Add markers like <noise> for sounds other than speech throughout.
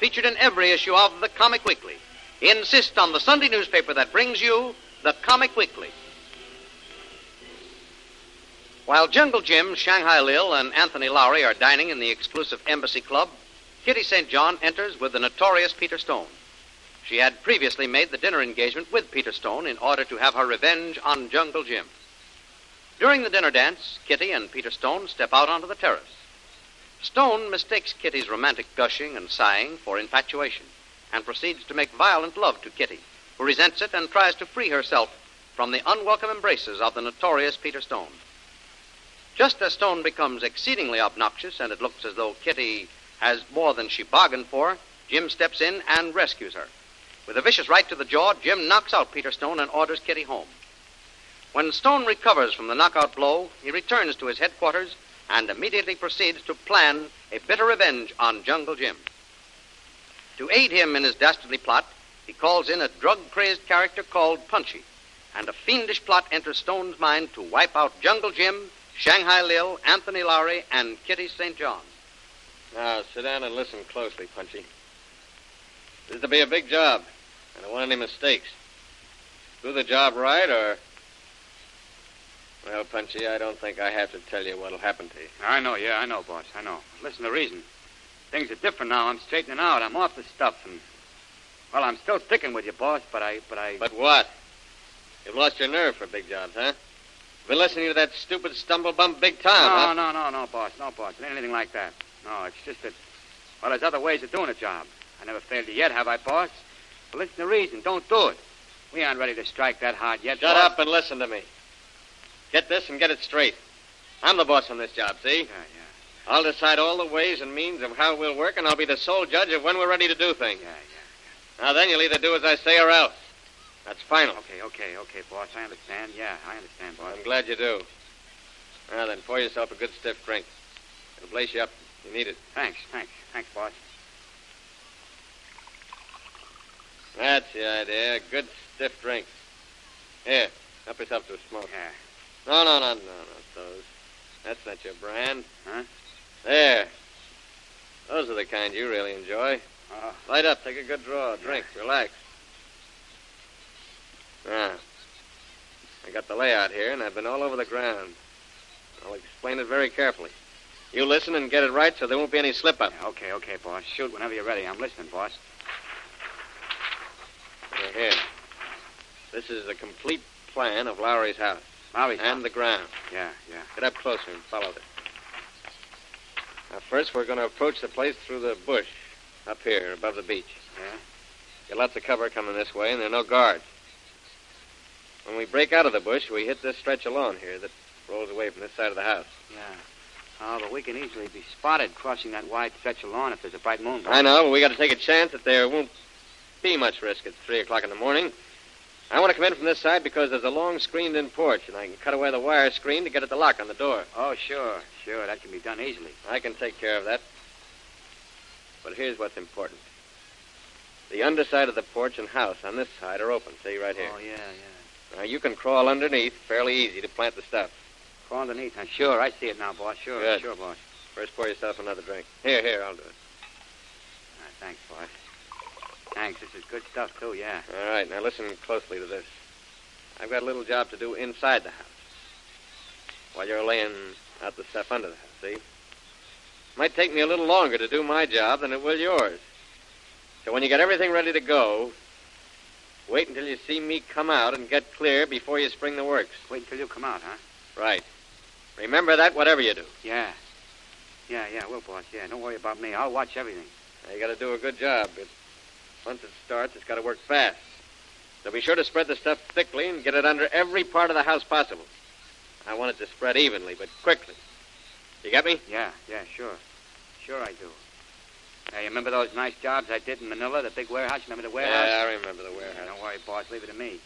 featured in every issue of the Comic Weekly. Insist on the Sunday newspaper that brings you the Comic Weekly. While Jungle Jim, Shanghai Lil, and Anthony Lowry are dining in the exclusive Embassy Club, Kitty St. John enters with the notorious Peter Stone. She had previously made the dinner engagement with Peter Stone in order to have her revenge on Jungle Jim. During the dinner dance, Kitty and Peter Stone step out onto the terrace. Stone mistakes Kitty's romantic gushing and sighing for infatuation and proceeds to make violent love to Kitty, who resents it and tries to free herself from the unwelcome embraces of the notorious Peter Stone. Just as Stone becomes exceedingly obnoxious and it looks as though Kitty has more than she bargained for, Jim steps in and rescues her. With a vicious right to the jaw, Jim knocks out Peter Stone and orders Kitty home. When Stone recovers from the knockout blow, he returns to his headquarters and immediately proceeds to plan a bitter revenge on Jungle Jim. To aid him in his dastardly plot, he calls in a drug crazed character called Punchy, and a fiendish plot enters Stone's mind to wipe out Jungle Jim, Shanghai Lil, Anthony Lowry, and Kitty St. John. Now, sit down and listen closely, Punchy. This is to be a big job. And I don't want any mistakes. Do the job right, or. Well, Punchy, I don't think I have to tell you what'll happen to you. I know, yeah, I know, boss. I know. Listen, the reason. Things are different now. I'm straightening out. I'm off the stuff, and well, I'm still sticking with you, boss. But I, but I. But what? You've lost your nerve for big jobs, huh? Been listening to that stupid stumblebum Big Tom, no, huh? no, no, no, boss, no, boss. It ain't anything like that. No, it's just that. Well, there's other ways of doing a job. I never failed you yet, have I, boss? Well, listen, the reason. Don't do it. We aren't ready to strike that hard yet. Shut boss. up and listen to me. Get this and get it straight. I'm the boss on this job, see? Yeah, yeah, I'll decide all the ways and means of how we'll work, and I'll be the sole judge of when we're ready to do things. yeah, yeah. yeah. Now, then, you'll either do as I say or else. That's final. Okay, okay, okay, boss. I understand. Yeah, I understand, boss. I'm glad you do. Now, then, pour yourself a good stiff drink. It'll blaze you up. You need it. Thanks, thanks, thanks, boss. That's the idea. Good stiff drink. Here, help yourself to a smoke. Yeah. No, no, no, no, not those. That's not your brand. Huh? There. Those are the kind you really enjoy. Oh, Light up, take a good draw, drink, relax. Now, I got the layout here, and I've been all over the ground. I'll explain it very carefully. You listen and get it right so there won't be any slip up. yeah, okay, okay, boss. Shoot whenever you're ready. I'm listening, boss. Here, here. This is the complete plan of Lowry's house And the ground. Yeah, yeah. Get up closer and follow this. Now, first, we're going to approach the place through the bush up here above the beach. Yeah? Get lots of cover coming this way, and there are no guards. When we break out of the bush, we hit this stretch of lawn here that rolls away from this side of the house. Yeah. Oh, but we can easily be spotted crossing that wide stretch of lawn if there's a bright moon. I know, but we got to take a chance that there won't be much risk at 3 o'clock in the morning. I want to come in from this side because there's a long screened-in porch, and I can cut away the wire screen to get at the lock on the door. Oh, sure, sure. That can be done easily. I can take care of that. But here's what's important. The underside of the porch and house on this side are open. See, right here. Oh, yeah, yeah. Now, you can crawl underneath fairly easy to plant the stuff. Crawl underneath. Now, sure, I see it now, boss. Sure, Good. sure, boss. First, pour yourself another drink. Here, here, I'll do it. All right, thanks, boss. Thanks. This is good stuff, too, yeah. All right, now listen closely to this. I've got a little job to do inside the house while you're laying out the stuff under the house, see? Might take me a little longer to do my job than it will yours. So when you get everything ready to go, wait until you see me come out and get clear before you spring the works. Wait until you come out, huh? Right. Remember that whatever you do. Yeah. Yeah, yeah, will, boss. Yeah, don't worry about me. I'll watch everything. Now, you got to do a good job, once it starts, it's got to work fast. So be sure to spread the stuff thickly and get it under every part of the house possible. I want it to spread evenly, but quickly. You got me? Yeah, yeah, sure. Sure I do. Now, you remember those nice jobs I did in Manila, the big warehouse? Remember the warehouse? Yeah, I remember the warehouse. Don't worry, boss. Leave it to me.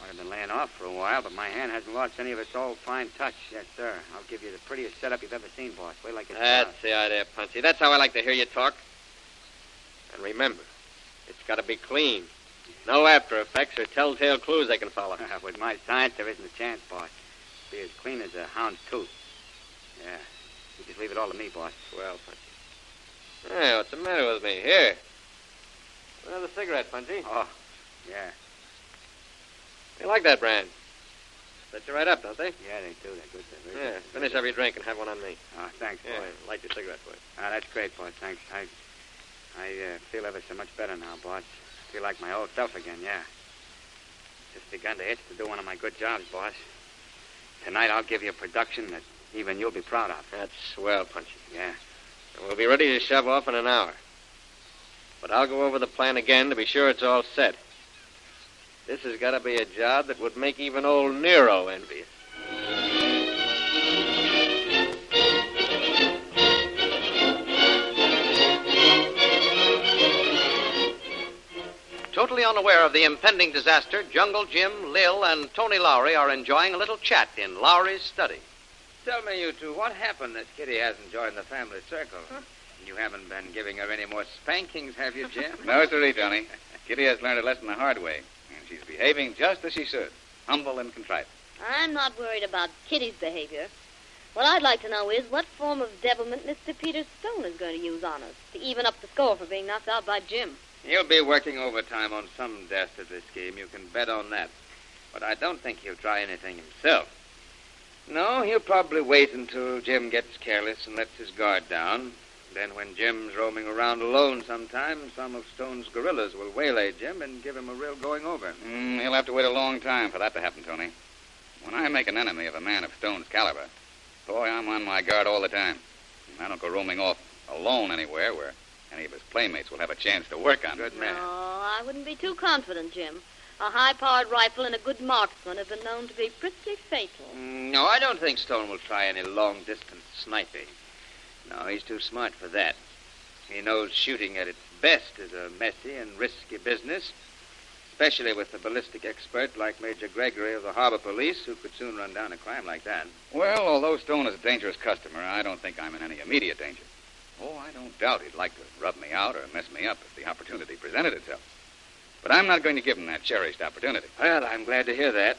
Might have been laying off for a while, but my hand hasn't lost any of its old fine touch. Yes, sir. I'll give you the prettiest setup you've ever seen, boss. Wait like it's That's the idea, Punchy. That's how I like to hear you talk. And remember, it's got to be clean. No after effects or telltale clues they can follow. <laughs> With my science, there isn't a chance, boss. Be as clean as a hound's tooth. Yeah. You just leave it all to me, boss. Well, Punchy. Hey, what's the matter with me? Here. Another cigarette, Punchy. Oh, yeah. You like that brand? Set you right up, don't they? Yeah, they do. They're good. They're Yeah. good. Finish every drink and have one on me. Oh, thanks, Yeah, boss. light your cigarette, boy. Ah, that's great, boy. Thanks. I, I uh, feel ever so much better now, boss. I feel like my old self again. Yeah. Just begun to itch to do one of my good jobs, boss. Tonight I'll give you a production that even you'll be proud of. That's swell, Punchy. Yeah. And we'll be ready to shove off in an hour. But I'll go over the plan again to be sure it's all set. This has got to be a job that would make even old Nero envious. Totally unaware of the impending disaster, Jungle Jim, Lil, and Tony Lowry are enjoying a little chat in Lowry's study. Tell me, you two, what happened that Kitty hasn't joined the family circle? You haven't been giving her any more spankings, have you, Jim? <laughs> No, sirree, Tony. <laughs> Kitty has learned a lesson the hard way, and she's behaving just as she should. Humble and contrite. I'm not worried about Kitty's behavior. What I'd like to know is what form of devilment Mr. Peter Stone is going to use on us to even up the score for being knocked out by Jim. He'll be working overtime on some dastardly scheme. You can bet on that. But I don't think he'll try anything himself. No, he'll probably wait until Jim gets careless and lets his guard down. Then, when Jim's roaming around alone sometime, some of Stone's guerrillas will waylay Jim and give him a real going over. Mm, he'll have to wait a long time for that to happen, Tony. When I make an enemy of a man of Stone's caliber, boy, I'm on my guard all the time. I don't go roaming off alone anywhere where any of his playmates will have a chance to work on me. Good man. No, I wouldn't be too confident, Jim. A high-powered rifle and a good marksman have been known to be pretty fatal. Mm, No, I don't think Stone will try any long distance sniping. No, he's too smart for that. He knows shooting at its best is a messy and risky business, especially with a ballistic expert like Major Gregory of the Harbor Police, who could soon run down a crime like that. Well, although Stone is a dangerous customer, I don't think I'm in any immediate danger. Oh, I don't doubt he'd like to rub me out or mess me up if the opportunity presented itself. But I'm not going to give him that cherished opportunity. Well, I'm glad to hear that.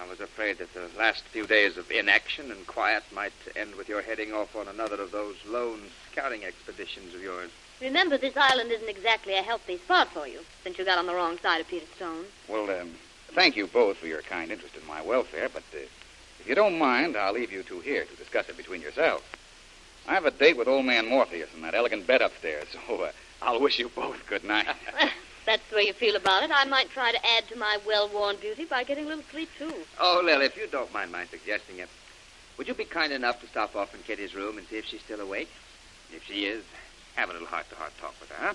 I was afraid that the last few days of inaction and quiet might end with your heading off on another of those lone scouting expeditions of yours. Remember, this island isn't exactly a healthy spot for you, since you got on the wrong side of Peter Stone. Well, um, thank you both for your kind interest in my welfare, but uh, if you don't mind, I'll leave you two here to discuss it between yourselves. I have a date with old man Morpheus in that elegant bed upstairs, so <laughs> uh, I'll wish you both good night. <laughs> That's the way you feel about it. I might try to add to my well-worn beauty by getting a little sleep, too. Oh, Lil, if you don't mind my suggesting it, would you be kind enough to stop off in Kitty's room and see if she's still awake? If she is, have a little heart-to-heart talk with her. Huh?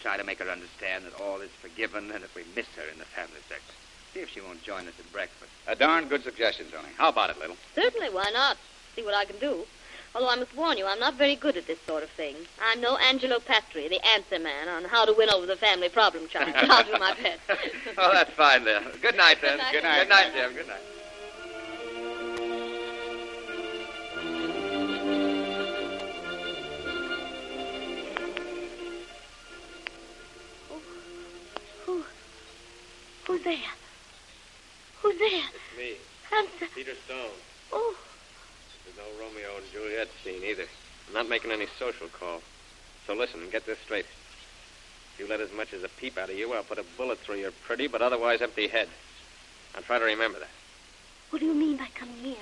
Try to make her understand that all is forgiven and that we miss her in the family circle. See if she won't join us at breakfast. a darn good suggestion, Tony. How about it, Little? Certainly, why not? See what I can do. Although I must warn you, I'm not very good at this sort of thing. I'm no Angelo Patri, the answer man on how to win over the family problem child. But <laughs> I'll do my best. <laughs> oh, that's fine, then. Good night, then. Good night. Good night, Jim. Good night. Who? Who's there? Who's there? It's me, Answer. Peter Stone. Romeo and Juliet scene either. I'm not making any social call. So listen and get this straight. If you let as much as a peep out of you, I'll put a bullet through your pretty but otherwise empty head. Now try to remember that. what do you mean by coming here?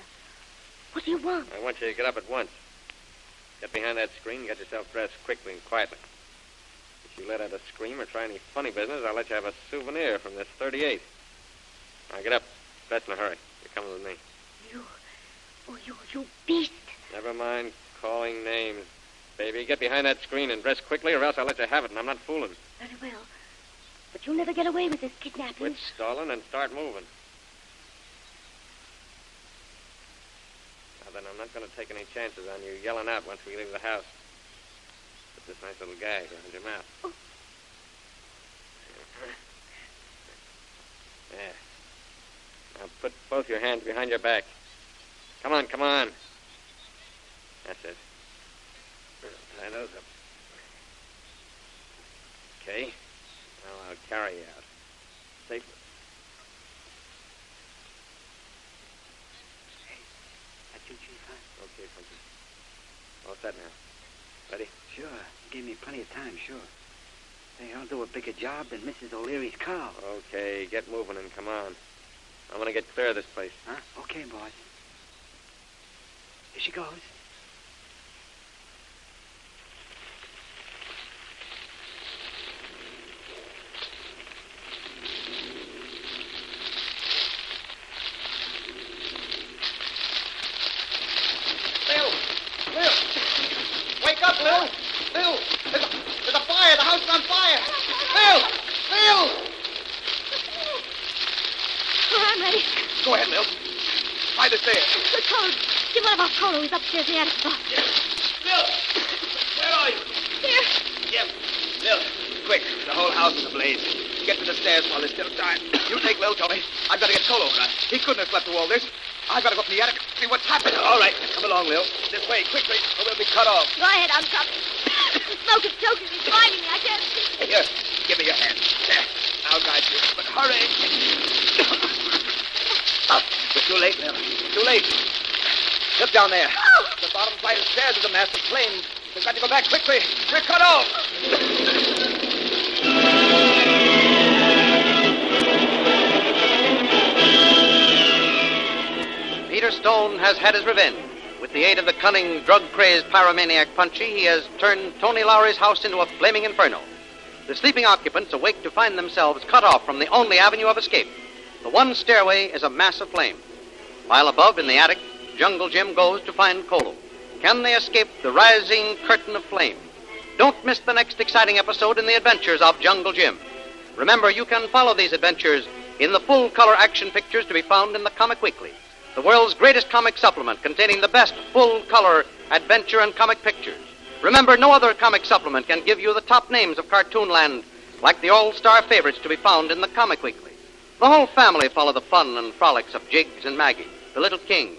What do you want? I want you to get up at once. Get behind that screen and get yourself dressed quickly and quietly. If you let out a scream or try any funny business, I'll let you have a souvenir from this 38. Now get up. Dress in a hurry. You're coming with me. You, oh, you, you beast. Never mind calling names. Baby, get behind that screen and dress quickly, or else I'll let you have it, and I'm not fooling. Very well. But you'll never get away with this kidnapping. Quit stalling and start moving. Now then, I'm not going to take any chances on you yelling out once we leave the house. Put this nice little gag around your mouth. Oh. <laughs> There. Now put both your hands behind your back. Come on, come on. That's it. Tie those up. Okay. Now I'll carry you out. Safely. That's you, Chief, huh? Okay, Funky. All set now. Ready? Sure. You Gave me plenty of time, sure. Hey, I'll do a bigger job than Mrs. O'Leary's cow. Okay, get moving and come on. I'm gonna get clear of this place. Huh? Okay, boss. Here she goes. Lil! Lil! Wake up, Lil! Lil! There's a, fire! The house on fire! Lil! Lil! I'm ready. Go ahead, Lil. Try the stairs. Good code. Jim, what about Kolu? He's upstairs in the attic. boss. Lil! Where are you? Here. Jim. Lil, quick. The whole house is ablaze. Get to the stairs while there's still time. You take Lil, Tony. I've got to get Kolu. He couldn't have slept through all this. I've got to go up in the attic and see what's happened. All right. Come along, Lil. This way, quickly, or we'll be cut off. Go ahead, I'm coming. The smoke is choking me, blinding me. I can't see. Here, give me your hand. There. I'll guide you. But hurry. Oh, <coughs> it's too late, Lil. Too late. Look down there. Oh! The bottom flight of stairs is a mass of flames. We've got to go back quickly. We're cut off. Peter Stone has had his revenge. With the aid of the cunning, drug crazed pyromaniac Punchy, he has turned Tony Lowry's house into a flaming inferno. The sleeping occupants awake to find themselves cut off from the only avenue of escape. The one stairway is a mass of flame. While above in the attic, Jungle Jim goes to find Kolu. Can they escape the rising curtain of flame? Don't miss the next exciting episode in the adventures of Jungle Jim. Remember, you can follow these adventures in the full color action pictures to be found in the Comic Weekly, the world's greatest comic supplement containing the best full color adventure and comic pictures. Remember, no other comic supplement can give you the top names of Cartoonland like the all star favorites to be found in the Comic Weekly. The whole family follow the fun and frolics of Jiggs and Maggie, the Little Kings,